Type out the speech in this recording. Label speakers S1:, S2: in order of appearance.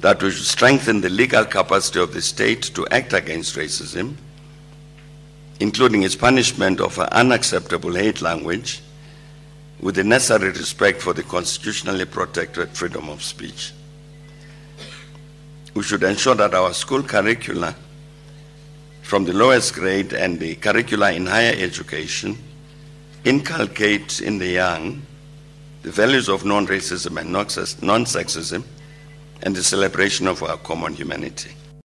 S1: that we should strengthen the legal capacity of the state to act against racism, including its punishment of unacceptable hate language, with the necessary respect for the constitutionally protected freedom of speech. We should ensure that our school curricula, from the lowest grade and the curricula in higher education, inculcate in the young the values of non racism and non sexism and the celebration of our common humanity.